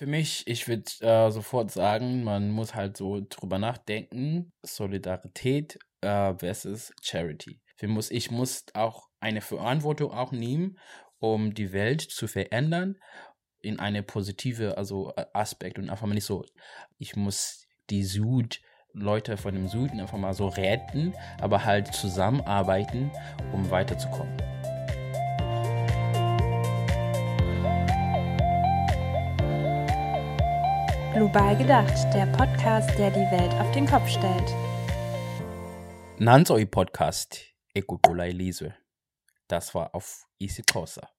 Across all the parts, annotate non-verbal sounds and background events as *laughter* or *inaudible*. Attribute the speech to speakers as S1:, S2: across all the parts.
S1: Für mich, ich würde äh, sofort sagen, man muss halt so drüber nachdenken, Solidarität äh, versus Charity. Ich muss, ich muss auch eine Verantwortung auch nehmen, um die Welt zu verändern in eine positive also Aspekt und einfach mal nicht so, ich muss die Süd Leute von dem Süden einfach mal so retten, aber halt zusammenarbeiten, um weiterzukommen.
S2: Global gedacht, der Podcast, der die Welt auf den Kopf stellt.
S1: Nansoi Podcast, Ekutola Elise. Das war auf Corsa.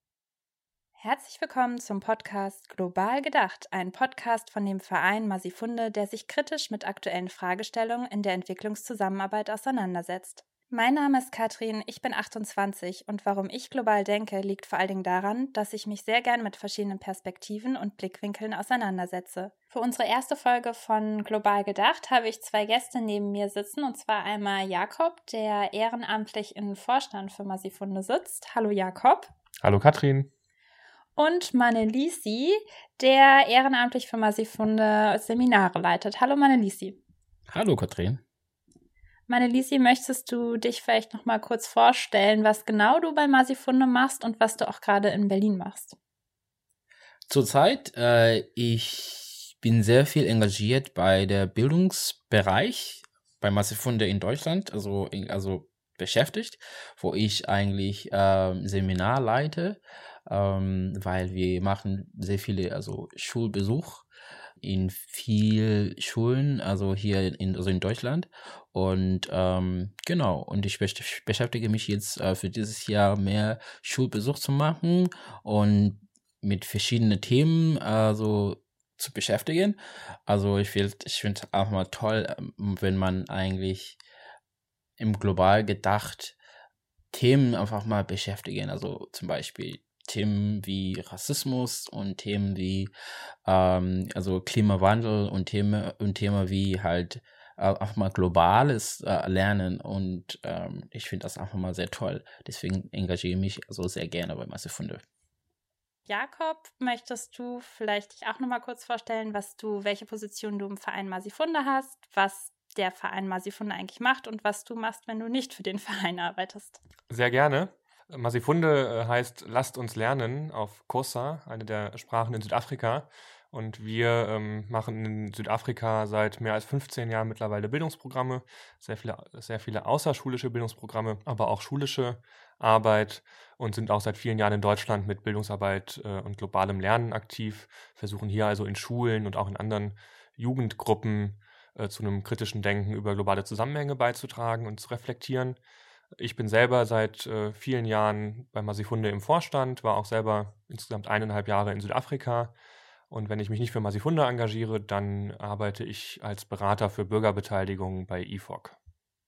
S2: Herzlich willkommen zum Podcast Global Gedacht, ein Podcast von dem Verein Masifunde, der sich kritisch mit aktuellen Fragestellungen in der Entwicklungszusammenarbeit auseinandersetzt. Mein Name ist Katrin, ich bin 28 und warum ich global denke, liegt vor allen Dingen daran, dass ich mich sehr gern mit verschiedenen Perspektiven und Blickwinkeln auseinandersetze. Für unsere erste Folge von Global Gedacht habe ich zwei Gäste neben mir sitzen, und zwar einmal Jakob, der ehrenamtlich im Vorstand für Masifunde sitzt. Hallo Jakob.
S3: Hallo Katrin
S2: und Manelisi, der ehrenamtlich für Masifunde Seminare leitet. Hallo Manelisi.
S1: Hallo Katrin.
S2: Manelisi, möchtest du dich vielleicht noch mal kurz vorstellen, was genau du bei Masifunde machst und was du auch gerade in Berlin machst?
S1: Zurzeit, äh, ich bin sehr viel engagiert bei der Bildungsbereich bei Masifunde in Deutschland, also, also beschäftigt, wo ich eigentlich äh, Seminar leite ähm, weil wir machen sehr viele, also Schulbesuch in viel Schulen, also hier in, also in Deutschland. Und ähm, genau, und ich beschäftige mich jetzt äh, für dieses Jahr mehr Schulbesuch zu machen und mit verschiedenen Themen also zu beschäftigen. Also ich will, ich finde es auch mal toll, ähm, wenn man eigentlich im global gedacht Themen einfach mal beschäftigen. Also zum Beispiel Themen wie Rassismus und Themen wie ähm, also Klimawandel und Themen und Themen wie halt äh, einfach mal globales äh, Lernen und ähm, ich finde das einfach mal sehr toll. Deswegen engagiere ich mich so sehr gerne bei Massefunde.
S2: Jakob, möchtest du vielleicht dich auch noch mal kurz vorstellen, was du, welche Position du im Verein Masifunde hast, was der Verein Masifunde eigentlich macht und was du machst, wenn du nicht für den *laughs* Verein arbeitest?
S3: Sehr gerne. Masifunde äh, heißt Lasst uns lernen auf Kosa, eine der Sprachen in Südafrika. Und wir ähm, machen in Südafrika seit mehr als 15 Jahren mittlerweile Bildungsprogramme, sehr viele, sehr viele außerschulische Bildungsprogramme, aber auch schulische Arbeit und sind auch seit vielen Jahren in Deutschland mit Bildungsarbeit äh, und globalem Lernen aktiv, versuchen hier also in Schulen und auch in anderen Jugendgruppen äh, zu einem kritischen Denken über globale Zusammenhänge beizutragen und zu reflektieren. Ich bin selber seit äh, vielen Jahren bei Masifunde im Vorstand, war auch selber insgesamt eineinhalb Jahre in Südafrika. Und wenn ich mich nicht für Masifunde engagiere, dann arbeite ich als Berater für Bürgerbeteiligung bei IFOC.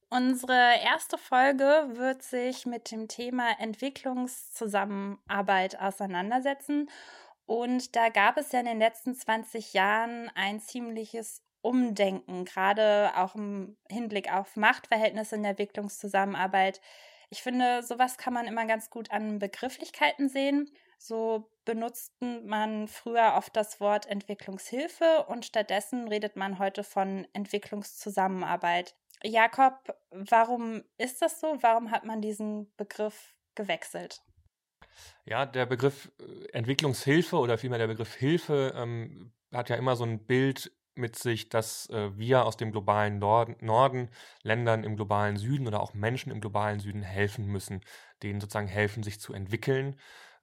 S2: Unsere erste Folge wird sich mit dem Thema Entwicklungszusammenarbeit auseinandersetzen. Und da gab es ja in den letzten 20 Jahren ein ziemliches Umdenken, gerade auch im Hinblick auf Machtverhältnisse in der Entwicklungszusammenarbeit. Ich finde, sowas kann man immer ganz gut an Begrifflichkeiten sehen. So benutzte man früher oft das Wort Entwicklungshilfe und stattdessen redet man heute von Entwicklungszusammenarbeit. Jakob, warum ist das so? Warum hat man diesen Begriff gewechselt?
S3: Ja, der Begriff äh, Entwicklungshilfe oder vielmehr der Begriff Hilfe ähm, hat ja immer so ein Bild mit sich, dass äh, wir aus dem globalen Norden, Norden Ländern im globalen Süden oder auch Menschen im globalen Süden helfen müssen, denen sozusagen helfen, sich zu entwickeln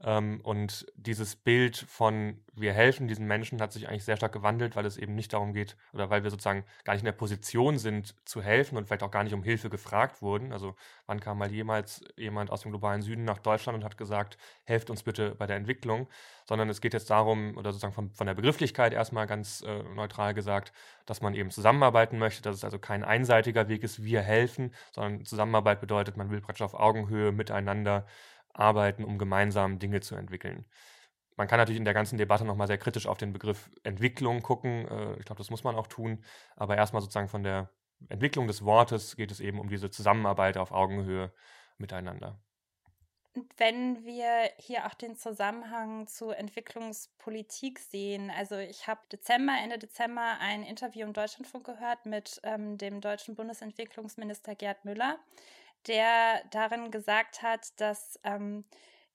S3: ähm, und dieses Bild von wir helfen diesen Menschen hat sich eigentlich sehr stark gewandelt, weil es eben nicht darum geht oder weil wir sozusagen gar nicht in der Position sind zu helfen und vielleicht auch gar nicht um Hilfe gefragt wurden. Also wann kam mal jemals jemand aus dem globalen Süden nach Deutschland und hat gesagt, helft uns bitte bei der Entwicklung, sondern es geht jetzt darum, oder sozusagen von, von der Begrifflichkeit erstmal ganz äh, neutral gesagt, dass man eben zusammenarbeiten möchte, dass es also kein einseitiger Weg ist, wir helfen, sondern Zusammenarbeit bedeutet, man will praktisch auf Augenhöhe miteinander arbeiten, um gemeinsam Dinge zu entwickeln. Man kann natürlich in der ganzen Debatte nochmal sehr kritisch auf den Begriff Entwicklung gucken. Äh, ich glaube, das muss man auch tun. Aber erstmal sozusagen von der Entwicklung des Wortes geht es eben um diese Zusammenarbeit auf Augenhöhe miteinander.
S2: Wenn wir hier auch den Zusammenhang zu Entwicklungspolitik sehen, also ich habe Dezember, Ende Dezember ein Interview im Deutschlandfunk gehört mit ähm, dem deutschen Bundesentwicklungsminister Gerd Müller, der darin gesagt hat, dass ähm,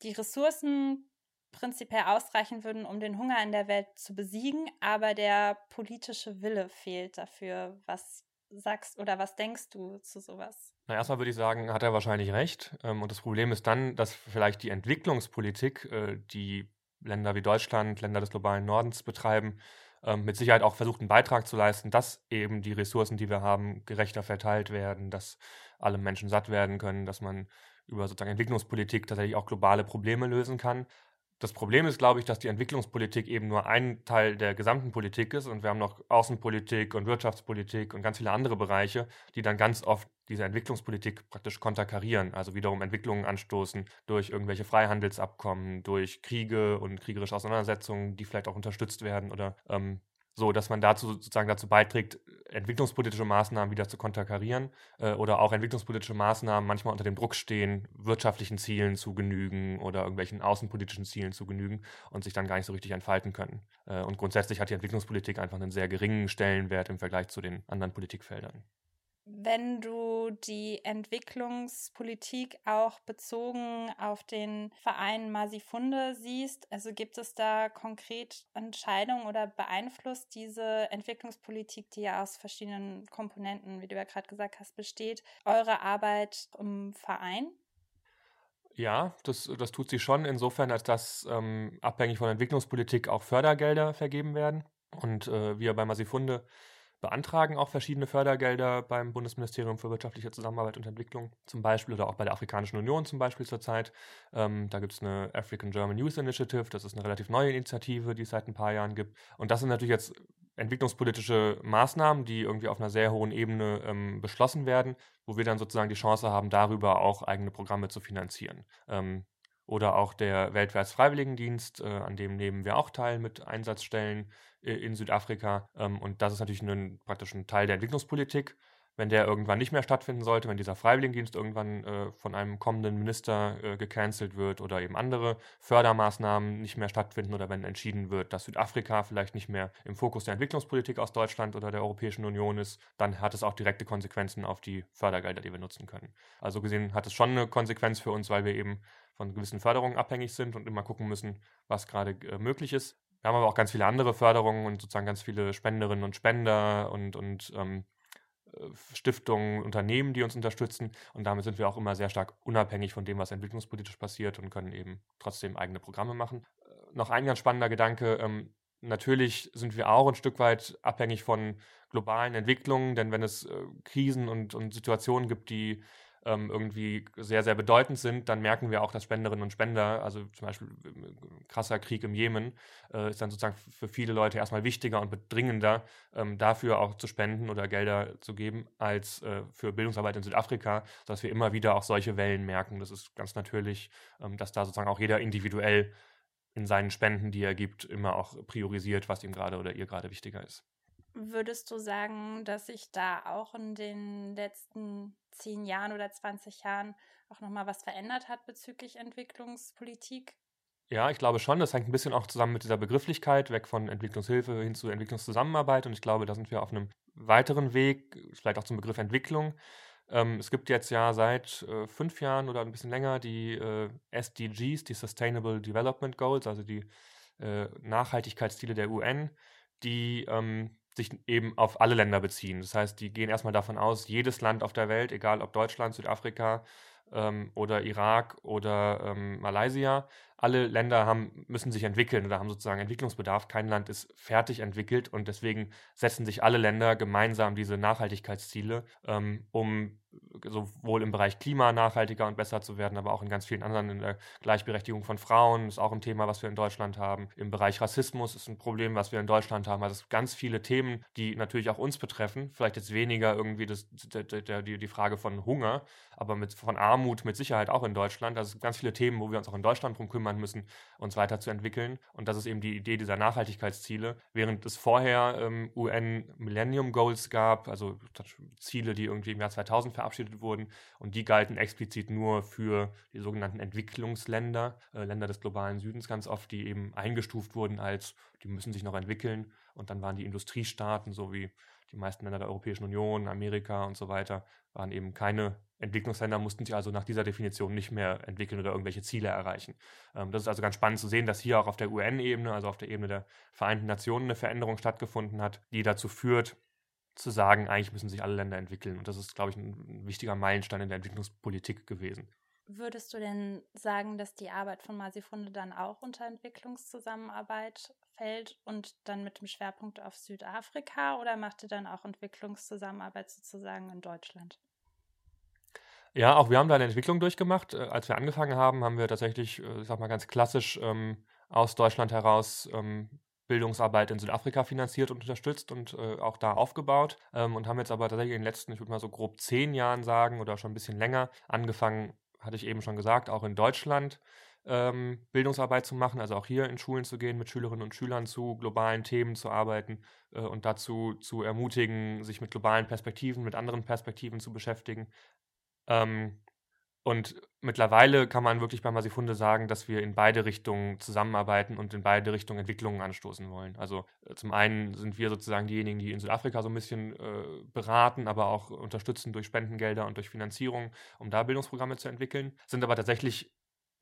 S2: die Ressourcen prinzipiell ausreichen würden, um den Hunger in der Welt zu besiegen, aber der politische Wille fehlt dafür. Was sagst oder was denkst du zu sowas?
S3: Na, erstmal würde ich sagen, hat er wahrscheinlich recht. Ähm, und das Problem ist dann, dass vielleicht die Entwicklungspolitik, äh, die Länder wie Deutschland, Länder des globalen Nordens betreiben, mit Sicherheit auch versucht, einen Beitrag zu leisten, dass eben die Ressourcen, die wir haben, gerechter verteilt werden, dass alle Menschen satt werden können, dass man über sozusagen Entwicklungspolitik tatsächlich auch globale Probleme lösen kann. Das Problem ist, glaube ich, dass die Entwicklungspolitik eben nur ein Teil der gesamten Politik ist und wir haben noch Außenpolitik und Wirtschaftspolitik und ganz viele andere Bereiche, die dann ganz oft diese Entwicklungspolitik praktisch konterkarieren, also wiederum Entwicklungen anstoßen durch irgendwelche Freihandelsabkommen, durch Kriege und kriegerische Auseinandersetzungen, die vielleicht auch unterstützt werden oder ähm, so, dass man dazu sozusagen dazu beiträgt, entwicklungspolitische Maßnahmen wieder zu konterkarieren äh, oder auch entwicklungspolitische Maßnahmen manchmal unter dem Druck stehen, wirtschaftlichen Zielen zu genügen oder irgendwelchen außenpolitischen Zielen zu genügen und sich dann gar nicht so richtig entfalten können. Äh, und grundsätzlich hat die Entwicklungspolitik einfach einen sehr geringen Stellenwert im Vergleich zu den anderen Politikfeldern.
S2: Wenn du die Entwicklungspolitik auch bezogen auf den Verein Masifunde siehst, also gibt es da konkret Entscheidungen oder beeinflusst diese Entwicklungspolitik, die ja aus verschiedenen Komponenten, wie du ja gerade gesagt hast, besteht, eure Arbeit im Verein?
S3: Ja, das, das tut sie schon insofern, als dass ähm, abhängig von Entwicklungspolitik auch Fördergelder vergeben werden. Und äh, wir bei Masifunde beantragen auch verschiedene Fördergelder beim Bundesministerium für wirtschaftliche Zusammenarbeit und Entwicklung zum Beispiel oder auch bei der Afrikanischen Union zum Beispiel zurzeit. Ähm, da gibt es eine African German Youth Initiative, das ist eine relativ neue Initiative, die es seit ein paar Jahren gibt. Und das sind natürlich jetzt entwicklungspolitische Maßnahmen, die irgendwie auf einer sehr hohen Ebene ähm, beschlossen werden, wo wir dann sozusagen die Chance haben, darüber auch eigene Programme zu finanzieren. Ähm, oder auch der Weltwärtsfreiwilligendienst, äh, an dem nehmen wir auch teil mit Einsatzstellen äh, in Südafrika. Ähm, und das ist natürlich ein, praktisch ein Teil der Entwicklungspolitik. Wenn der irgendwann nicht mehr stattfinden sollte, wenn dieser Freiwilligendienst irgendwann äh, von einem kommenden Minister äh, gecancelt wird oder eben andere Fördermaßnahmen nicht mehr stattfinden oder wenn entschieden wird, dass Südafrika vielleicht nicht mehr im Fokus der Entwicklungspolitik aus Deutschland oder der Europäischen Union ist, dann hat es auch direkte Konsequenzen auf die Fördergelder, die wir nutzen können. Also gesehen hat es schon eine Konsequenz für uns, weil wir eben von gewissen Förderungen abhängig sind und immer gucken müssen, was gerade äh, möglich ist. Wir haben aber auch ganz viele andere Förderungen und sozusagen ganz viele Spenderinnen und Spender und, und ähm, äh, Stiftungen, Unternehmen, die uns unterstützen. Und damit sind wir auch immer sehr stark unabhängig von dem, was entwicklungspolitisch passiert und können eben trotzdem eigene Programme machen. Äh, noch ein ganz spannender Gedanke. Ähm, natürlich sind wir auch ein Stück weit abhängig von globalen Entwicklungen, denn wenn es äh, Krisen und, und Situationen gibt, die ähm, irgendwie sehr, sehr bedeutend sind, dann merken wir auch, dass Spenderinnen und Spender, also zum Beispiel äh, krasser Krieg im Jemen, äh, ist dann sozusagen für viele Leute erstmal wichtiger und bedringender, ähm, dafür auch zu spenden oder Gelder zu geben, als äh, für Bildungsarbeit in Südafrika, sodass wir immer wieder auch solche Wellen merken. Das ist ganz natürlich, ähm, dass da sozusagen auch jeder individuell in seinen Spenden, die er gibt, immer auch priorisiert, was ihm gerade oder ihr gerade wichtiger ist.
S2: Würdest du sagen, dass sich da auch in den letzten zehn Jahren oder 20 Jahren auch nochmal was verändert hat bezüglich Entwicklungspolitik?
S3: Ja, ich glaube schon. Das hängt ein bisschen auch zusammen mit dieser Begrifflichkeit, weg von Entwicklungshilfe hin zu Entwicklungszusammenarbeit. Und ich glaube, da sind wir auf einem weiteren Weg, vielleicht auch zum Begriff Entwicklung. Ähm, es gibt jetzt ja seit äh, fünf Jahren oder ein bisschen länger die äh, SDGs, die Sustainable Development Goals, also die äh, Nachhaltigkeitsziele der UN, die ähm, sich eben auf alle Länder beziehen. Das heißt, die gehen erstmal davon aus, jedes Land auf der Welt, egal ob Deutschland, Südafrika ähm, oder Irak oder ähm, Malaysia, alle Länder haben, müssen sich entwickeln oder haben sozusagen Entwicklungsbedarf. Kein Land ist fertig entwickelt und deswegen setzen sich alle Länder gemeinsam diese Nachhaltigkeitsziele, ähm, um sowohl im Bereich Klima nachhaltiger und besser zu werden, aber auch in ganz vielen anderen, in der Gleichberechtigung von Frauen ist auch ein Thema, was wir in Deutschland haben. Im Bereich Rassismus ist ein Problem, was wir in Deutschland haben. Also ganz viele Themen, die natürlich auch uns betreffen. Vielleicht jetzt weniger irgendwie das, der, der, die, die Frage von Hunger, aber mit, von Armut mit Sicherheit auch in Deutschland. Also ganz viele Themen, wo wir uns auch in Deutschland drum kümmern müssen, uns weiterzuentwickeln. Und das ist eben die Idee dieser Nachhaltigkeitsziele. Während es vorher ähm, UN Millennium Goals gab, also Ziele, die irgendwie im Jahr 2000 verabschiedet verabschiedet wurden. Und die galten explizit nur für die sogenannten Entwicklungsländer, äh, Länder des globalen Südens ganz oft, die eben eingestuft wurden als, die müssen sich noch entwickeln. Und dann waren die Industriestaaten, so wie die meisten Länder der Europäischen Union, Amerika und so weiter, waren eben keine Entwicklungsländer, mussten sich also nach dieser Definition nicht mehr entwickeln oder irgendwelche Ziele erreichen. Ähm, das ist also ganz spannend zu sehen, dass hier auch auf der UN-Ebene, also auf der Ebene der Vereinten Nationen, eine Veränderung stattgefunden hat, die dazu führt, zu sagen, eigentlich müssen sich alle Länder entwickeln. Und das ist, glaube ich, ein wichtiger Meilenstein in der Entwicklungspolitik gewesen.
S2: Würdest du denn sagen, dass die Arbeit von Masifunde dann auch unter Entwicklungszusammenarbeit fällt und dann mit dem Schwerpunkt auf Südafrika oder macht ihr dann auch Entwicklungszusammenarbeit sozusagen in Deutschland?
S3: Ja, auch wir haben da eine Entwicklung durchgemacht. Äh, als wir angefangen haben, haben wir tatsächlich, äh, ich sag mal ganz klassisch ähm, aus Deutschland heraus ähm, Bildungsarbeit in Südafrika finanziert und unterstützt und äh, auch da aufgebaut ähm, und haben jetzt aber tatsächlich in den letzten, ich würde mal so grob zehn Jahren sagen oder schon ein bisschen länger angefangen, hatte ich eben schon gesagt, auch in Deutschland ähm, Bildungsarbeit zu machen, also auch hier in Schulen zu gehen, mit Schülerinnen und Schülern zu globalen Themen zu arbeiten äh, und dazu zu ermutigen, sich mit globalen Perspektiven, mit anderen Perspektiven zu beschäftigen. Ähm, und mittlerweile kann man wirklich bei Masifunde sagen, dass wir in beide Richtungen zusammenarbeiten und in beide Richtungen Entwicklungen anstoßen wollen. Also äh, zum einen sind wir sozusagen diejenigen, die in Südafrika so ein bisschen äh, beraten, aber auch unterstützen durch Spendengelder und durch Finanzierung, um da Bildungsprogramme zu entwickeln, sind aber tatsächlich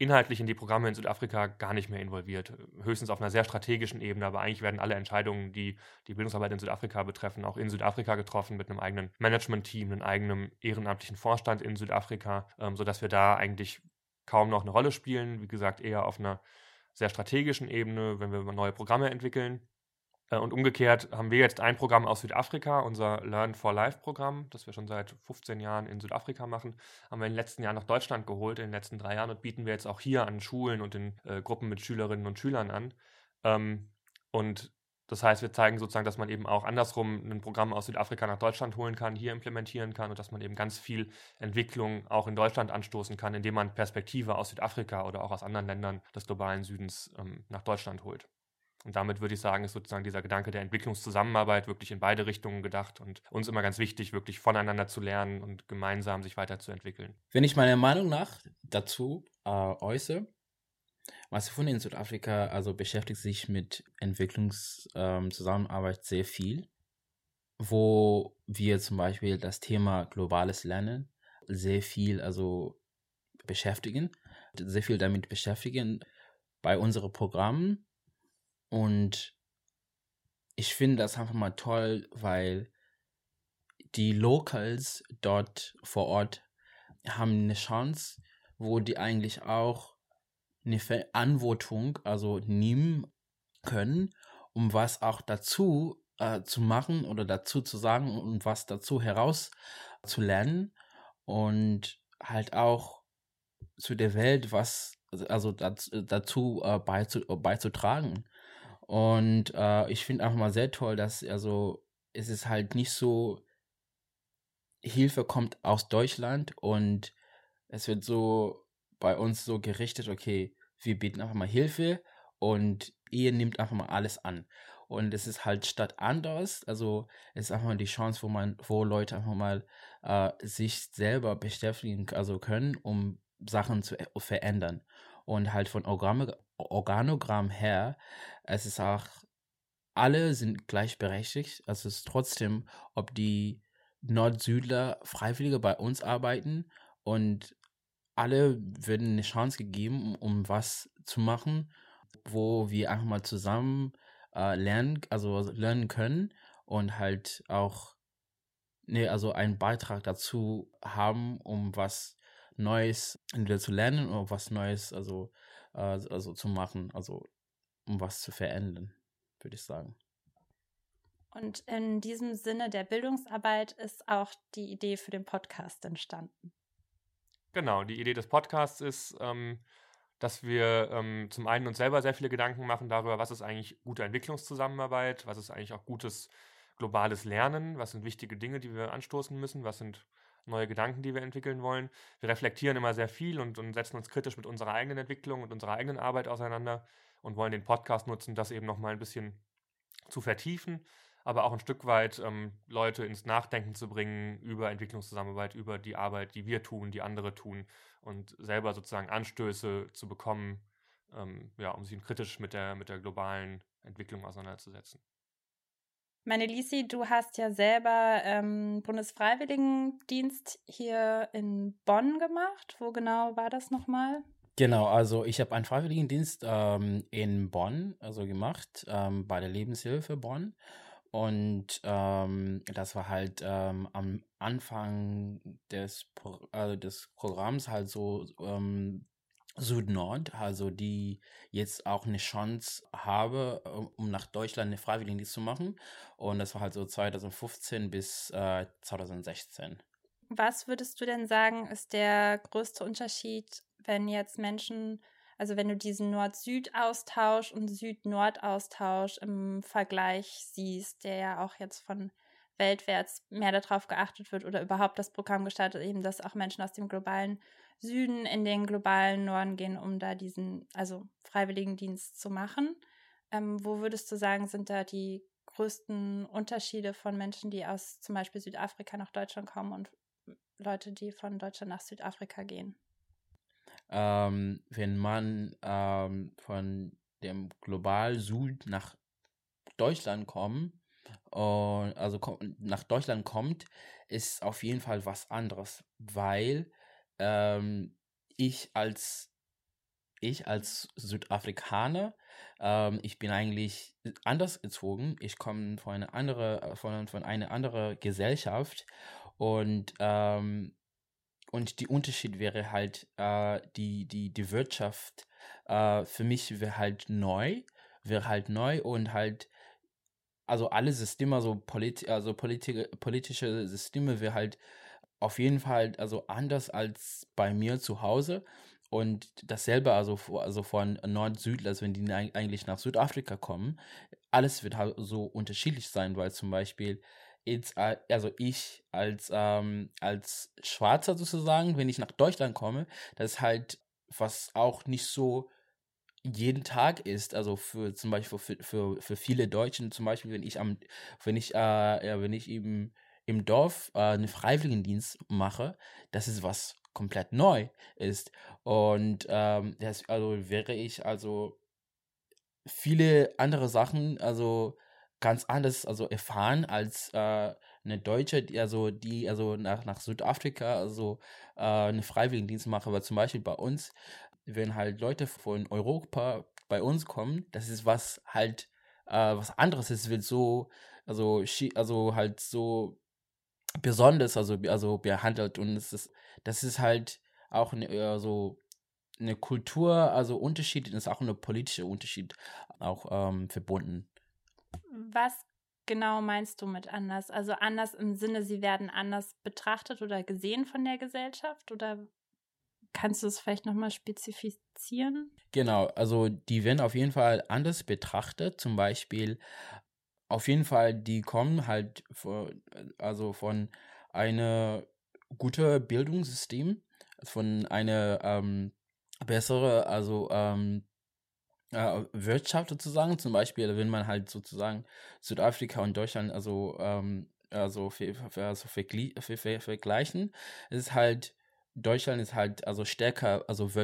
S3: inhaltlich in die Programme in Südafrika gar nicht mehr involviert. Höchstens auf einer sehr strategischen Ebene, aber eigentlich werden alle Entscheidungen, die die Bildungsarbeit in Südafrika betreffen, auch in Südafrika getroffen mit einem eigenen Management-Team, einem eigenen ehrenamtlichen Vorstand in Südafrika, ähm, sodass wir da eigentlich kaum noch eine Rolle spielen. Wie gesagt, eher auf einer sehr strategischen Ebene, wenn wir neue Programme entwickeln. Äh, und umgekehrt haben wir jetzt ein Programm aus Südafrika, unser Learn for Life Programm, das wir schon seit 15 Jahren in Südafrika machen, haben wir in den letzten Jahren nach Deutschland geholt, in den letzten drei Jahren und bieten wir jetzt auch hier an Schulen und in äh, Gruppen mit Schülerinnen und Schülern an. Ähm, und das heißt, wir zeigen sozusagen, dass man eben auch andersrum ein Programm aus Südafrika nach Deutschland holen kann, hier implementieren kann und dass man eben ganz viel Entwicklung auch in Deutschland anstoßen kann, indem man Perspektive aus Südafrika oder auch aus anderen Ländern des globalen Südens ähm, nach Deutschland holt. Und damit würde ich sagen, ist sozusagen dieser Gedanke der Entwicklungszusammenarbeit wirklich in beide Richtungen gedacht und uns immer ganz wichtig, wirklich voneinander zu lernen und gemeinsam sich weiterzuentwickeln.
S1: Wenn ich meine Meinung nach dazu äh, äußere, was von in Südafrika also beschäftigt sich mit Entwicklungszusammenarbeit ähm, sehr viel, wo wir zum Beispiel das Thema globales Lernen sehr viel also beschäftigen, sehr viel damit beschäftigen bei unseren Programmen und ich finde das einfach mal toll, weil die Locals dort vor Ort haben eine Chance, wo die eigentlich auch eine Verantwortung also nehmen können, um was auch dazu äh, zu machen oder dazu zu sagen und was dazu herauszulernen und halt auch zu der Welt was also dazu, dazu äh, beizu, beizutragen. Und äh, ich finde einfach mal sehr toll, dass also es ist halt nicht so, Hilfe kommt aus Deutschland und es wird so bei uns so gerichtet, okay, wir bieten einfach mal Hilfe und ihr nehmt einfach mal alles an. Und es ist halt statt anders, also es ist einfach mal die Chance, wo man, wo Leute einfach mal äh, sich selber beschäftigen also können, um Sachen zu äh, verändern. Und halt von Organe, Organogramm her, es ist auch, alle sind gleichberechtigt. Also es ist trotzdem, ob die Nord-Südler Freiwillige bei uns arbeiten und alle werden eine Chance gegeben, um was zu machen, wo wir einfach mal zusammen äh, lernen, also lernen können und halt auch ne, also einen Beitrag dazu haben, um was Neues entweder zu lernen oder was Neues, also also zu machen, also um was zu verändern, würde ich sagen.
S2: Und in diesem Sinne der Bildungsarbeit ist auch die Idee für den Podcast entstanden.
S3: Genau, die Idee des Podcasts ist, ähm, dass wir ähm, zum einen uns selber sehr viele Gedanken machen darüber, was ist eigentlich gute Entwicklungszusammenarbeit, was ist eigentlich auch gutes globales Lernen, was sind wichtige Dinge, die wir anstoßen müssen, was sind neue Gedanken, die wir entwickeln wollen. Wir reflektieren immer sehr viel und, und setzen uns kritisch mit unserer eigenen Entwicklung und unserer eigenen Arbeit auseinander und wollen den Podcast nutzen, das eben nochmal ein bisschen zu vertiefen. aber auch ein Stück weit ähm, Leute ins Nachdenken zu bringen über Entwicklungszusammenarbeit, über die Arbeit, die wir tun, die andere tun und selber sozusagen Anstöße zu bekommen, ähm, ja, um sich kritisch mit der, mit der globalen Entwicklung auseinanderzusetzen.
S2: Meine Lisi, du hast ja selber ähm, Bundesfreiwilligendienst hier in Bonn gemacht. Wo genau war das nochmal?
S1: Genau, also ich habe einen Freiwilligendienst ähm, in Bonn also gemacht, ähm, bei der Lebenshilfe Bonn. Und ähm, das war halt ähm, am Anfang des, Pro also des Programms halt so ähm, Süd-Nord, also die jetzt auch eine Chance habe, um nach Deutschland eine Freiwilligendienst zu machen. Und das war halt so 2015 bis äh, 2016.
S2: Was würdest du denn sagen, ist der größte Unterschied, wenn jetzt Menschen, also wenn du diesen Nord-Süd-Austausch und Süd-Nord-Austausch im Vergleich siehst, der ja auch jetzt von weltwärts mehr darauf geachtet wird oder überhaupt das Programm gestartet, eben, dass auch Menschen aus dem globalen Süden in den globalen Norden gehen, um da diesen, also Freiwilligendienst zu machen. Ähm, wo würdest du sagen, sind da die größten Unterschiede von Menschen, die aus zum Beispiel Südafrika nach Deutschland kommen und Leute, die von Deutschland nach Südafrika gehen?
S1: Ähm, wenn man ähm, von dem global Süd nach Deutschland kommt, und also nach Deutschland kommt, ist auf jeden Fall was anderes, weil ähm, ich als ich als Südafrikaner, ähm, ich bin eigentlich anders gezogen. Ich komme von einer andere, von, von einer anderen Gesellschaft und ähm, und die Unterschied wäre halt äh, die die die Wirtschaft äh, für mich wäre halt neu, wäre halt neu und halt also alle Systeme, also, polit also politi politische Systeme wäre halt auf jeden Fall also anders als bei mir zu Hause. Und dasselbe also, also von Nord-Süd, also wenn die eigentlich nach Südafrika kommen, alles wird halt so unterschiedlich sein, weil zum Beispiel jetzt, also ich als, ähm, als Schwarzer sozusagen, wenn ich nach Deutschland komme, das ist halt was auch nicht so jeden Tag ist, also für zum Beispiel für, für, für viele Deutschen, zum Beispiel, wenn ich am, wenn ich, äh, ja, wenn ich eben im Dorf äh, einen Freiwilligendienst mache, das ist was komplett neu ist. Und ähm, das also wäre ich also viele andere Sachen, also ganz anders also erfahren als äh, eine Deutsche, die also die also nach, nach Südafrika also äh, eine Freiwilligendienst mache, aber zum Beispiel bei uns wenn halt Leute von Europa bei uns kommen, das ist was halt äh, was anderes. Es wird so, also, also halt so besonders, also, also behandelt und es ist, das ist halt auch eine, äh, so eine Kultur, also Unterschied, ist auch eine politische Unterschied auch ähm, verbunden.
S2: Was genau meinst du mit anders? Also anders im Sinne, sie werden anders betrachtet oder gesehen von der Gesellschaft oder Kannst du es vielleicht nochmal spezifizieren?
S1: Genau, also die werden auf jeden Fall anders betrachtet. Zum Beispiel, auf jeden Fall, die kommen halt von, also von einem guten Bildungssystem, von einer ähm, bessere, also ähm, äh, Wirtschaft sozusagen. Zum Beispiel, wenn man halt sozusagen Südafrika und Deutschland also ähm, also, für, für, also vergleichen, es ist halt Deutschland ist halt also stärker, also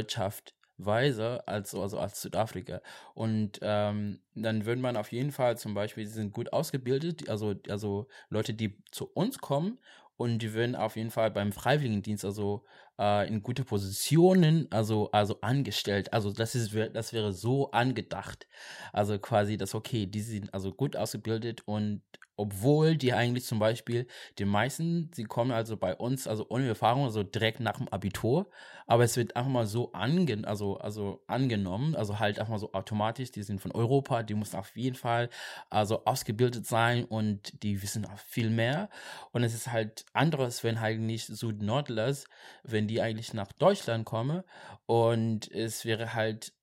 S1: wirtschaftweise als also als Südafrika. Und ähm, dann würde man auf jeden Fall zum Beispiel, sie sind gut ausgebildet, also also Leute, die zu uns kommen und die würden auf jeden Fall beim Freiwilligendienst also äh, in gute Positionen also also angestellt also das ist das wäre so angedacht also quasi das okay die sind also gut ausgebildet und obwohl die eigentlich zum Beispiel, die meisten, sie kommen also bei uns, also ohne Erfahrung, also direkt nach dem Abitur, aber es wird einfach mal so ange, also, also angenommen, also halt einfach mal so automatisch, die sind von Europa, die müssen auf jeden Fall also ausgebildet sein und die wissen auch viel mehr. Und es ist halt anderes, wenn halt nicht Süd-Nordlers, wenn die eigentlich nach Deutschland kommen und es wäre halt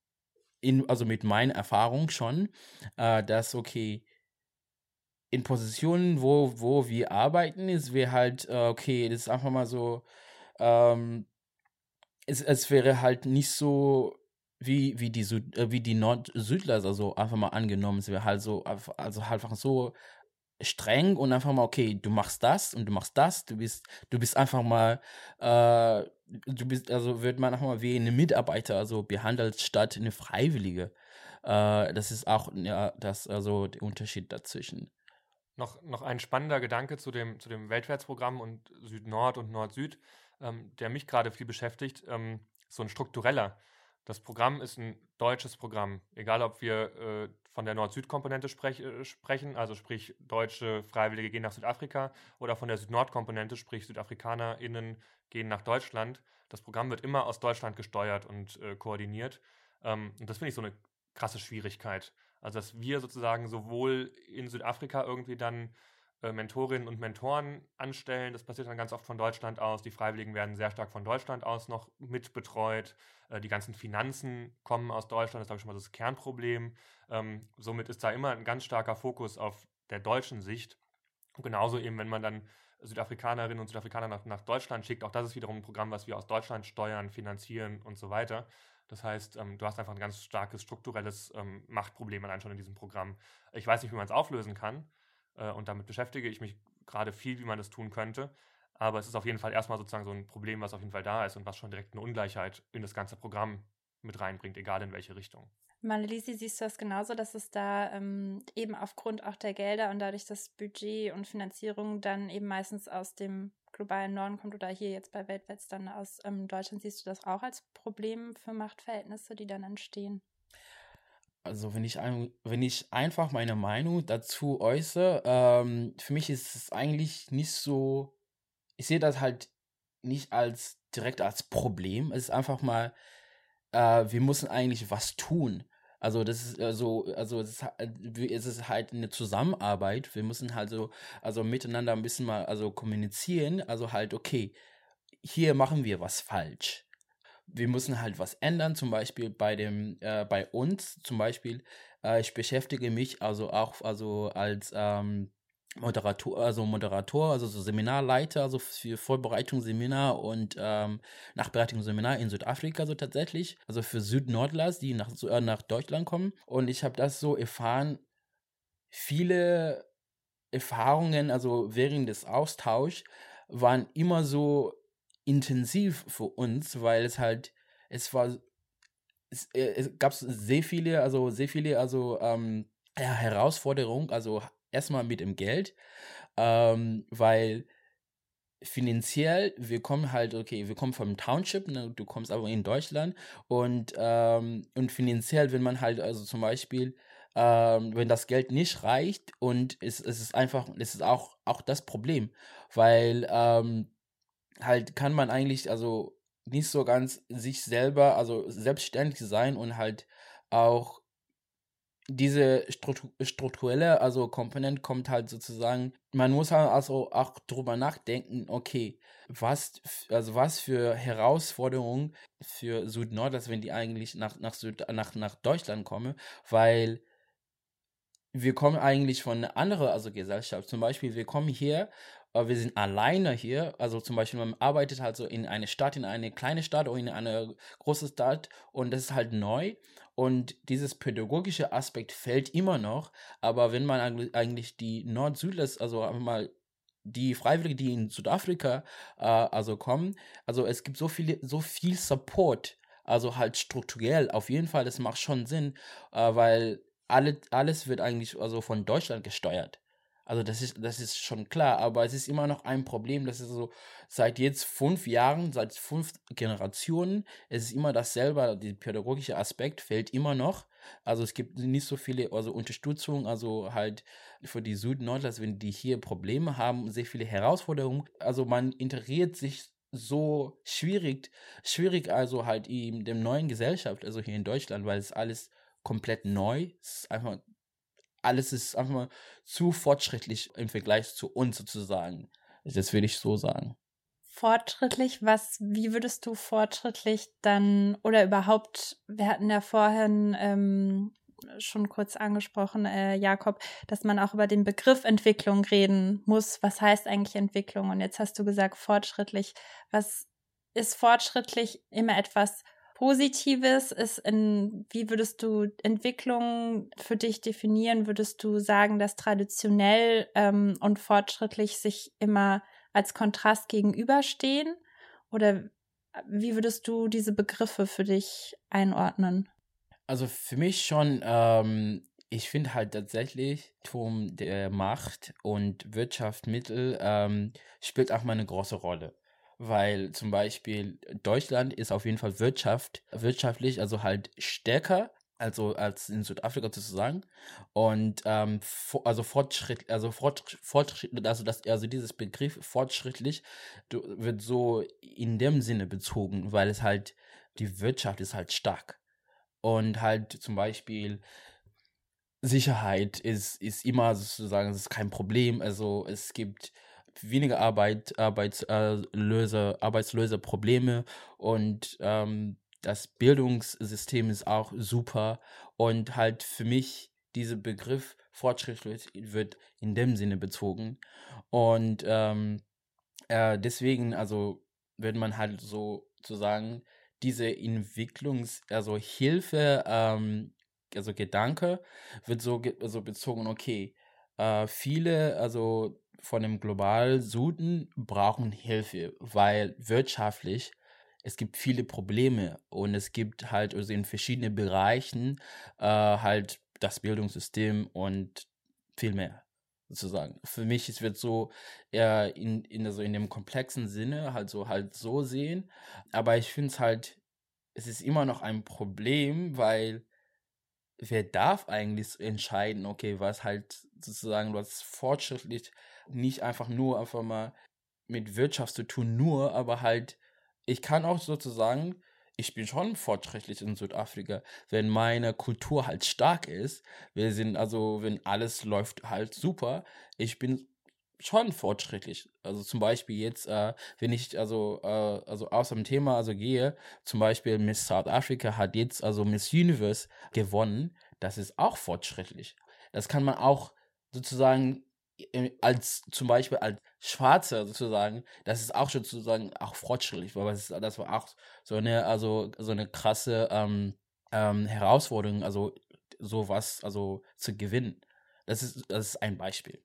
S1: in, also mit meinen Erfahrungen schon, äh, dass okay, in Positionen, wo, wo wir arbeiten, ist wir halt, äh, okay, das ist einfach mal so, ähm, es, es wäre halt nicht so wie, wie die Süd, äh, wie die Nord-Südler, also einfach mal angenommen, es wäre halt so, also halt einfach so streng und einfach mal, okay, du machst das und du machst das, du bist, du bist einfach mal, äh, du bist, also wird man einfach mal wie eine Mitarbeiter also behandelt statt eine Freiwillige. Äh, das ist auch, ja, das, also der Unterschied dazwischen.
S3: Noch, noch ein spannender Gedanke zu dem, zu dem Weltwärtsprogramm und Süd-Nord und Nord-Süd, ähm, der mich gerade viel beschäftigt, ähm, so ein struktureller. Das Programm ist ein deutsches Programm. Egal, ob wir äh, von der Nord-Süd-Komponente sprech, äh, sprechen, also sprich deutsche Freiwillige gehen nach Südafrika, oder von der Süd-Nord-Komponente, sprich SüdafrikanerInnen gehen nach Deutschland. Das Programm wird immer aus Deutschland gesteuert und äh, koordiniert. Ähm, und das finde ich so eine krasse Schwierigkeit. Also, dass wir sozusagen sowohl in Südafrika irgendwie dann äh, Mentorinnen und Mentoren anstellen. Das passiert dann ganz oft von Deutschland aus. Die Freiwilligen werden sehr stark von Deutschland aus noch mitbetreut. Äh, die ganzen Finanzen kommen aus Deutschland. Das ist, glaube ich, schon mal das Kernproblem. Ähm, somit ist da immer ein ganz starker Fokus auf der deutschen Sicht. Und genauso eben, wenn man dann Südafrikanerinnen und Südafrikaner nach, nach Deutschland schickt, auch das ist wiederum ein Programm, was wir aus Deutschland steuern, finanzieren und so weiter. Das heißt, ähm, du hast einfach ein ganz starkes strukturelles ähm, Machtproblem allein schon in diesem Programm. Ich weiß nicht, wie man es auflösen kann. Äh, und damit beschäftige ich mich gerade viel, wie man das tun könnte. Aber es ist auf jeden Fall erstmal sozusagen so ein Problem, was auf jeden Fall da ist und was schon direkt eine Ungleichheit in das ganze Programm mit reinbringt, egal in welche Richtung.
S2: Malisi, siehst du das genauso, dass es da ähm, eben aufgrund auch der Gelder und dadurch das Budget und Finanzierung dann eben meistens aus dem globalen Norden kommt oder hier jetzt bei Weltwärts dann aus ähm, Deutschland, siehst du das auch als Problem für Machtverhältnisse, die dann entstehen?
S1: Also wenn ich, wenn ich einfach meine Meinung dazu äußere, ähm, für mich ist es eigentlich nicht so, ich sehe das halt nicht als direkt als Problem. Es ist einfach mal, äh, wir müssen eigentlich was tun. Also das ist also also es ist, es ist halt eine Zusammenarbeit. Wir müssen halt so also miteinander ein bisschen mal also kommunizieren. Also halt okay, hier machen wir was falsch wir müssen halt was ändern, zum Beispiel bei dem, äh, bei uns, zum Beispiel, äh, ich beschäftige mich also auch also als ähm, Moderator, also Moderator, also so Seminarleiter, also für Vorbereitungsseminar und ähm, Nachbereitungsseminar in Südafrika so tatsächlich, also für Südnordlers, die nach, äh, nach Deutschland kommen. Und ich habe das so erfahren, viele Erfahrungen, also während des Austauschs, waren immer so intensiv für uns, weil es halt, es war, es, äh, es gab sehr viele, also sehr viele, also ähm, ja, Herausforderungen, also erstmal mit dem Geld, ähm, weil finanziell, wir kommen halt, okay, wir kommen vom Township, ne, du kommst aber in Deutschland und, ähm, und finanziell, wenn man halt, also zum Beispiel, ähm, wenn das Geld nicht reicht und es, es ist einfach, es ist auch, auch das Problem, weil ähm, halt kann man eigentlich also nicht so ganz sich selber, also selbstständig sein und halt auch diese strukturelle, also Komponent kommt halt sozusagen, man muss halt also auch drüber nachdenken, okay, was, also was für Herausforderungen für Süd-Nord, dass wenn die eigentlich nach, nach, Süd, nach, nach Deutschland kommen, weil wir kommen eigentlich von einer anderen also Gesellschaft. Zum Beispiel, wir kommen hier aber wir sind alleine hier. Also zum Beispiel, man arbeitet halt so in eine Stadt, in eine kleine Stadt oder in eine große Stadt und das ist halt neu. Und dieses pädagogische Aspekt fällt immer noch. Aber wenn man eigentlich die Nord-Südlers, also mal die Freiwilligen, die in Südafrika äh, also kommen, also es gibt so viele, so viel Support, also halt strukturell auf jeden Fall, das macht schon Sinn, äh, weil alle, alles wird eigentlich also von Deutschland gesteuert. Also das ist, das ist schon klar, aber es ist immer noch ein Problem, das ist so seit jetzt fünf Jahren, seit fünf Generationen, es ist immer dasselbe, der pädagogische Aspekt fällt immer noch. Also es gibt nicht so viele, also Unterstützung, also halt für die Süd-Nordlers, wenn die hier Probleme haben, sehr viele Herausforderungen. Also man integriert sich so schwierig, schwierig also halt in dem neuen Gesellschaft, also hier in Deutschland, weil es alles komplett neu, es ist einfach alles ist einfach mal zu fortschrittlich im Vergleich zu uns sozusagen. Das würde ich so sagen.
S2: Fortschrittlich, was, wie würdest du fortschrittlich dann oder überhaupt, wir hatten ja vorhin ähm, schon kurz angesprochen, äh, Jakob, dass man auch über den Begriff Entwicklung reden muss. Was heißt eigentlich Entwicklung? Und jetzt hast du gesagt, fortschrittlich. Was ist fortschrittlich immer etwas Positives ist in, wie würdest du Entwicklung für dich definieren? Würdest du sagen, dass traditionell ähm, und fortschrittlich sich immer als Kontrast gegenüberstehen? Oder wie würdest du diese Begriffe für dich einordnen?
S1: Also für mich schon, ähm, ich finde halt tatsächlich, Turm der Macht und Wirtschaftsmittel ähm, spielt auch mal eine große Rolle weil zum Beispiel Deutschland ist auf jeden Fall Wirtschaft, wirtschaftlich, also halt stärker, also als in Südafrika sozusagen. Und ähm, also Fortschritt, also Fortschritt, also das, also dieses Begriff fortschrittlich wird so in dem Sinne bezogen, weil es halt die Wirtschaft ist halt stark. Und halt zum Beispiel Sicherheit ist, ist immer sozusagen, es ist kein Problem. Also es gibt weniger Arbeit, Arbeitslöse, arbeitslose Probleme. Und ähm, das Bildungssystem ist auch super. Und halt für mich dieser Begriff fortschrittlich wird in dem Sinne bezogen. Und ähm, äh, deswegen also wird man halt so zu sagen diese Entwicklungs also Hilfe ähm, also Gedanke wird so also bezogen okay äh, viele also von dem globalen Süden brauchen Hilfe, weil wirtschaftlich es gibt viele Probleme und es gibt halt also in verschiedenen Bereichen äh, halt das Bildungssystem und viel mehr sozusagen. Für mich es wird so eher in, in, also in dem komplexen Sinne halt so halt so sehen, aber ich finde es halt, es ist immer noch ein Problem, weil wer darf eigentlich entscheiden, okay, was halt sozusagen was fortschrittlich nicht einfach nur einfach mal mit Wirtschaft zu tun, nur, aber halt, ich kann auch sozusagen, ich bin schon fortschrittlich in Südafrika, wenn meine Kultur halt stark ist. Wir sind also, wenn alles läuft halt super, ich bin schon fortschrittlich. Also zum Beispiel jetzt, äh, wenn ich also äh, also aus dem Thema also gehe, zum Beispiel Miss South Africa hat jetzt also Miss Universe gewonnen. Das ist auch fortschrittlich. Das kann man auch sozusagen als zum Beispiel als Schwarzer sozusagen, das ist auch schon sozusagen auch fortschrittlich, weil das, das war auch so eine, also so eine krasse ähm, ähm, Herausforderung, also sowas also zu gewinnen. Das ist, das ist ein Beispiel.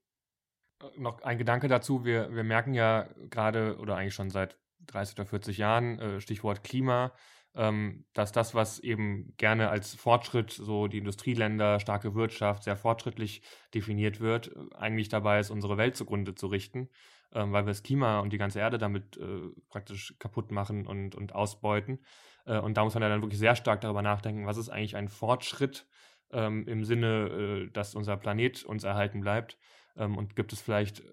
S3: Äh, noch ein Gedanke dazu, wir, wir merken ja gerade oder eigentlich schon seit 30 oder 40 Jahren, äh, Stichwort Klima, ähm, dass das, was eben gerne als Fortschritt, so die Industrieländer, starke Wirtschaft, sehr fortschrittlich definiert wird, eigentlich dabei ist, unsere Welt zugrunde zu richten, ähm, weil wir das Klima und die ganze Erde damit äh, praktisch kaputt machen und, und ausbeuten. Äh, und da muss man ja dann wirklich sehr stark darüber nachdenken, was ist eigentlich ein Fortschritt ähm, im Sinne, äh, dass unser Planet uns erhalten bleibt und gibt es vielleicht äh,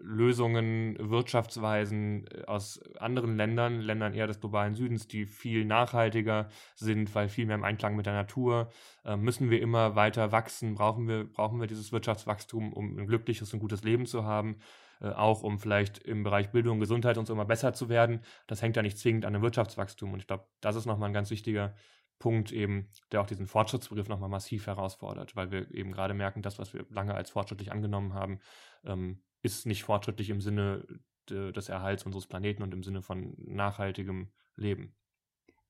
S3: Lösungen, Wirtschaftsweisen äh, aus anderen Ländern, Ländern eher des globalen Südens, die viel nachhaltiger sind, weil viel mehr im Einklang mit der Natur? Ähm, müssen wir immer weiter wachsen? Brauchen wir, brauchen wir dieses Wirtschaftswachstum, um ein glückliches und gutes Leben zu haben? Äh, auch um vielleicht im Bereich Bildung und Gesundheit uns immer besser zu werden. Das hängt ja nicht zwingend an dem Wirtschaftswachstum. Und ich glaube, das ist nochmal ein ganz wichtiger Punkt eben, der auch diesen Fortschrittsbegriff nochmal massiv herausfordert, weil wir eben gerade merken, das, was wir lange als fortschrittlich angenommen haben, ähm, ist nicht fortschrittlich im Sinne de, des Erhalts unseres Planeten und im Sinne von nachhaltigem Leben.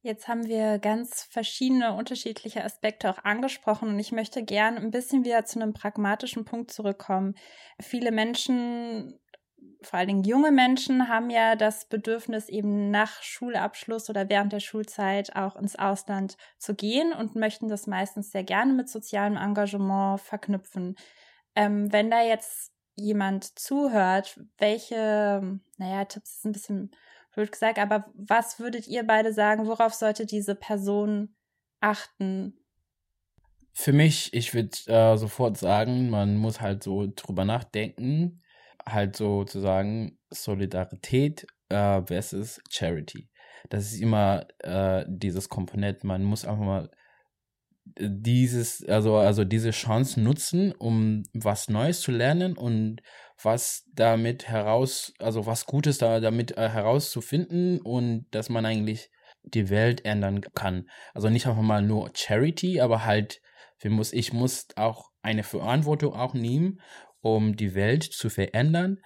S2: Jetzt haben wir ganz verschiedene unterschiedliche Aspekte auch angesprochen und ich möchte gern ein bisschen wieder zu einem pragmatischen Punkt zurückkommen. Viele Menschen vor allen Dingen junge Menschen haben ja das Bedürfnis, eben nach Schulabschluss oder während der Schulzeit auch ins Ausland zu gehen und möchten das meistens sehr gerne mit sozialem Engagement verknüpfen. Ähm, wenn da jetzt jemand zuhört, welche, naja, Tipps ist ein bisschen blöd gesagt, aber was würdet ihr beide sagen, worauf sollte diese Person achten?
S1: Für mich, ich würde äh, sofort sagen, man muss halt so drüber nachdenken, halt sozusagen Solidarität äh, versus Charity. Das ist immer äh, dieses Komponent. Man muss einfach mal dieses, also, also diese Chance nutzen, um was Neues zu lernen und was damit heraus, also was Gutes da damit äh, herauszufinden und dass man eigentlich die Welt ändern kann. Also nicht einfach mal nur Charity, aber halt, wir muss, ich muss auch eine Verantwortung auch nehmen um die Welt zu verändern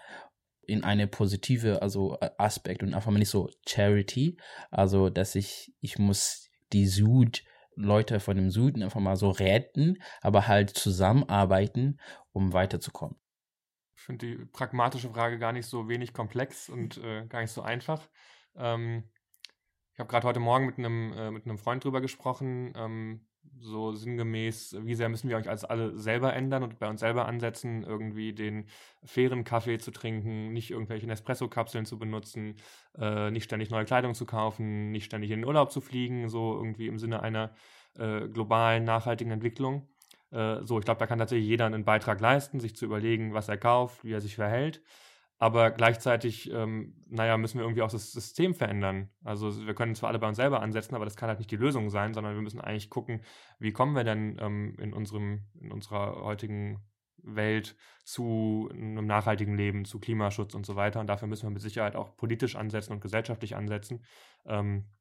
S1: in eine positive also Aspekt und einfach mal nicht so Charity, also dass ich ich muss die Süd, Leute von dem Süden einfach mal so retten, aber halt zusammenarbeiten, um weiterzukommen.
S3: Ich finde die pragmatische Frage gar nicht so wenig komplex und *laughs* äh, gar nicht so einfach. Ähm, ich habe gerade heute Morgen mit einem, äh, mit einem Freund drüber gesprochen, ähm, so sinngemäß, wie sehr müssen wir euch als alle selber ändern und bei uns selber ansetzen, irgendwie den fairen Kaffee zu trinken, nicht irgendwelche Nespresso-Kapseln zu benutzen, äh, nicht ständig neue Kleidung zu kaufen, nicht ständig in den Urlaub zu fliegen, so irgendwie im Sinne einer äh, globalen, nachhaltigen Entwicklung. Äh, so, ich glaube, da kann tatsächlich jeder einen Beitrag leisten, sich zu überlegen, was er kauft, wie er sich verhält. Aber gleichzeitig, ähm, naja, müssen wir irgendwie auch das System verändern. Also wir können zwar alle bei uns selber ansetzen, aber das kann halt nicht die Lösung sein, sondern wir müssen eigentlich gucken, wie kommen wir denn ähm, in, unserem, in unserer heutigen Welt zu einem nachhaltigen Leben, zu Klimaschutz und so weiter. Und dafür müssen wir mit Sicherheit auch politisch ansetzen und gesellschaftlich ansetzen. Ähm,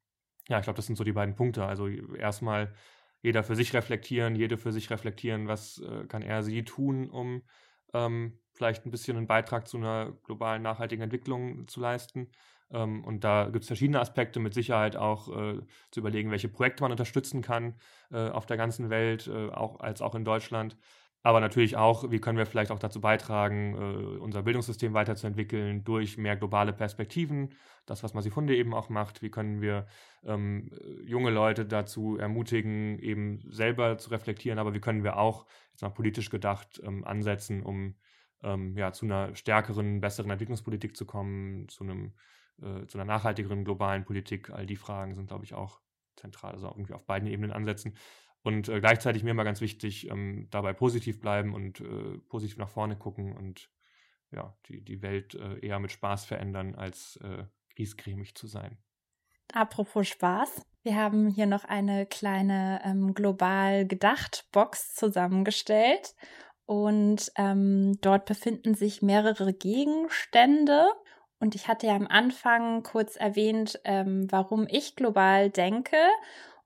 S3: ja, ich glaube, das sind so die beiden Punkte. Also erstmal jeder für sich reflektieren, jede für sich reflektieren, was äh, kann er sie tun, um ähm, vielleicht ein bisschen einen Beitrag zu einer globalen nachhaltigen Entwicklung zu leisten. Ähm, und da gibt es verschiedene Aspekte, mit Sicherheit auch äh, zu überlegen, welche Projekte man unterstützen kann äh, auf der ganzen Welt, äh, auch als auch in Deutschland. Aber natürlich auch, wie können wir vielleicht auch dazu beitragen, äh, unser Bildungssystem weiterzuentwickeln durch mehr globale Perspektiven. Das, was Masifunde eben auch macht. Wie können wir ähm, junge Leute dazu ermutigen, eben selber zu reflektieren, aber wie können wir auch, jetzt mal politisch gedacht, ähm, ansetzen, um ähm, ja, zu einer stärkeren, besseren Entwicklungspolitik zu kommen, zu, einem, äh, zu einer nachhaltigeren globalen Politik. All die Fragen sind, glaube ich, auch zentral, also irgendwie auf beiden Ebenen ansetzen. Und äh, gleichzeitig mir immer ganz wichtig, ähm, dabei positiv bleiben und äh, positiv nach vorne gucken und ja, die, die Welt äh, eher mit Spaß verändern, als äh, griesgrämig zu sein.
S2: Apropos Spaß, wir haben hier noch eine kleine ähm, global gedacht Box zusammengestellt und ähm, dort befinden sich mehrere Gegenstände. Und ich hatte ja am Anfang kurz erwähnt, ähm, warum ich global denke.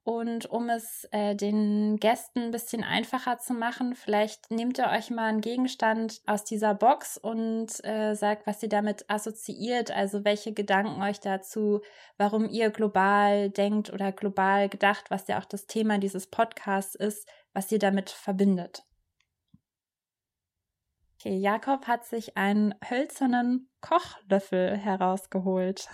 S2: Und um es äh, den Gästen ein bisschen einfacher zu machen, vielleicht nehmt ihr euch mal einen Gegenstand aus dieser Box und äh, sagt, was ihr damit assoziiert, also welche Gedanken euch dazu, warum ihr global denkt oder global gedacht, was ja auch das Thema dieses Podcasts ist, was ihr damit verbindet. Okay, Jakob hat sich einen hölzernen Kochlöffel herausgeholt.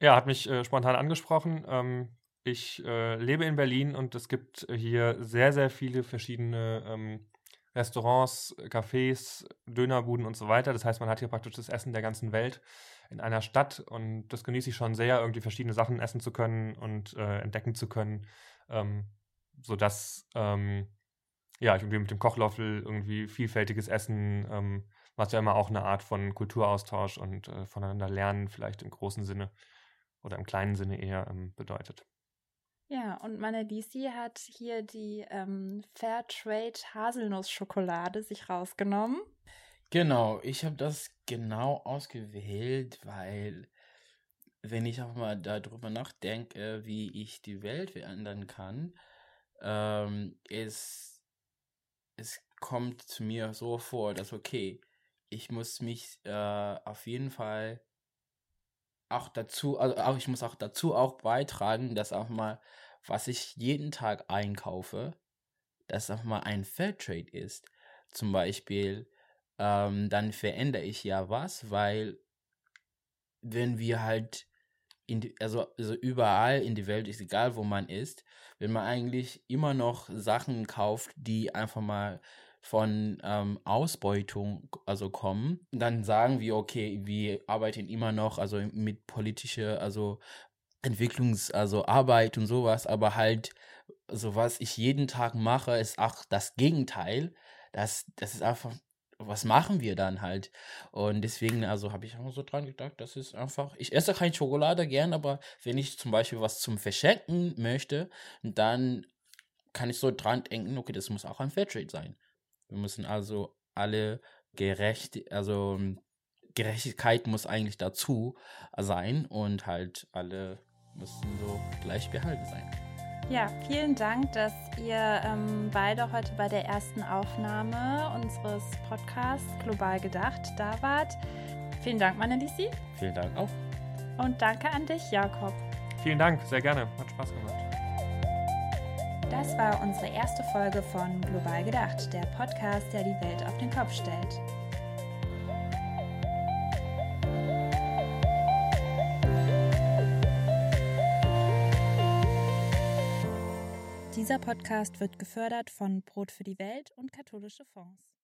S3: Ja, hat mich äh, spontan angesprochen. Ähm, ich äh, lebe in Berlin und es gibt hier sehr, sehr viele verschiedene ähm, Restaurants, Cafés, Dönerbuden und so weiter. Das heißt, man hat hier praktisch das Essen der ganzen Welt in einer Stadt und das genieße ich schon sehr, irgendwie verschiedene Sachen essen zu können und äh, entdecken zu können, ähm, sodass ähm, ja, ich irgendwie mit dem Kochlöffel irgendwie vielfältiges Essen, ähm, was ja immer auch eine Art von Kulturaustausch und äh, voneinander lernen, vielleicht im großen Sinne oder im kleinen Sinne eher ähm, bedeutet.
S2: Ja, und meine Lisi hat hier die ähm, Fairtrade Haselnussschokolade sich rausgenommen.
S1: Genau, ich habe das genau ausgewählt, weil wenn ich auch mal darüber nachdenke, wie ich die Welt verändern kann, ähm, es, es kommt zu mir so vor, dass okay, ich muss mich äh, auf jeden Fall auch dazu, also auch, ich muss auch dazu auch beitragen, dass auch mal, was ich jeden Tag einkaufe, dass auch mal ein Fairtrade ist. Zum Beispiel, ähm, dann verändere ich ja was, weil wenn wir halt in die, also, also überall in die Welt ist egal, wo man ist, wenn man eigentlich immer noch Sachen kauft, die einfach mal von ähm, Ausbeutung also kommen, dann sagen wir, okay, wir arbeiten immer noch also mit politischer, also Entwicklungs-, also und sowas, aber halt, so was ich jeden Tag mache, ist auch das Gegenteil. Das, das ist einfach, was machen wir dann halt? Und deswegen, also habe ich auch so dran gedacht, das ist einfach, ich esse keine Schokolade gern, aber wenn ich zum Beispiel was zum Verschenken möchte, dann kann ich so dran denken, okay, das muss auch ein Fairtrade sein. Wir müssen also alle gerecht, also Gerechtigkeit muss eigentlich dazu sein und halt alle müssen so gleich behalten sein.
S2: Ja, vielen Dank, dass ihr ähm, beide heute bei der ersten Aufnahme unseres Podcasts Global Gedacht da wart. Vielen Dank, meine Lisi.
S1: Vielen Dank auch.
S2: Und danke an dich, Jakob.
S3: Vielen Dank, sehr gerne. Hat Spaß gemacht.
S2: Das war unsere erste Folge von Global Gedacht, der Podcast, der die Welt auf den Kopf stellt. Dieser Podcast wird gefördert von Brot für die Welt und katholische Fonds.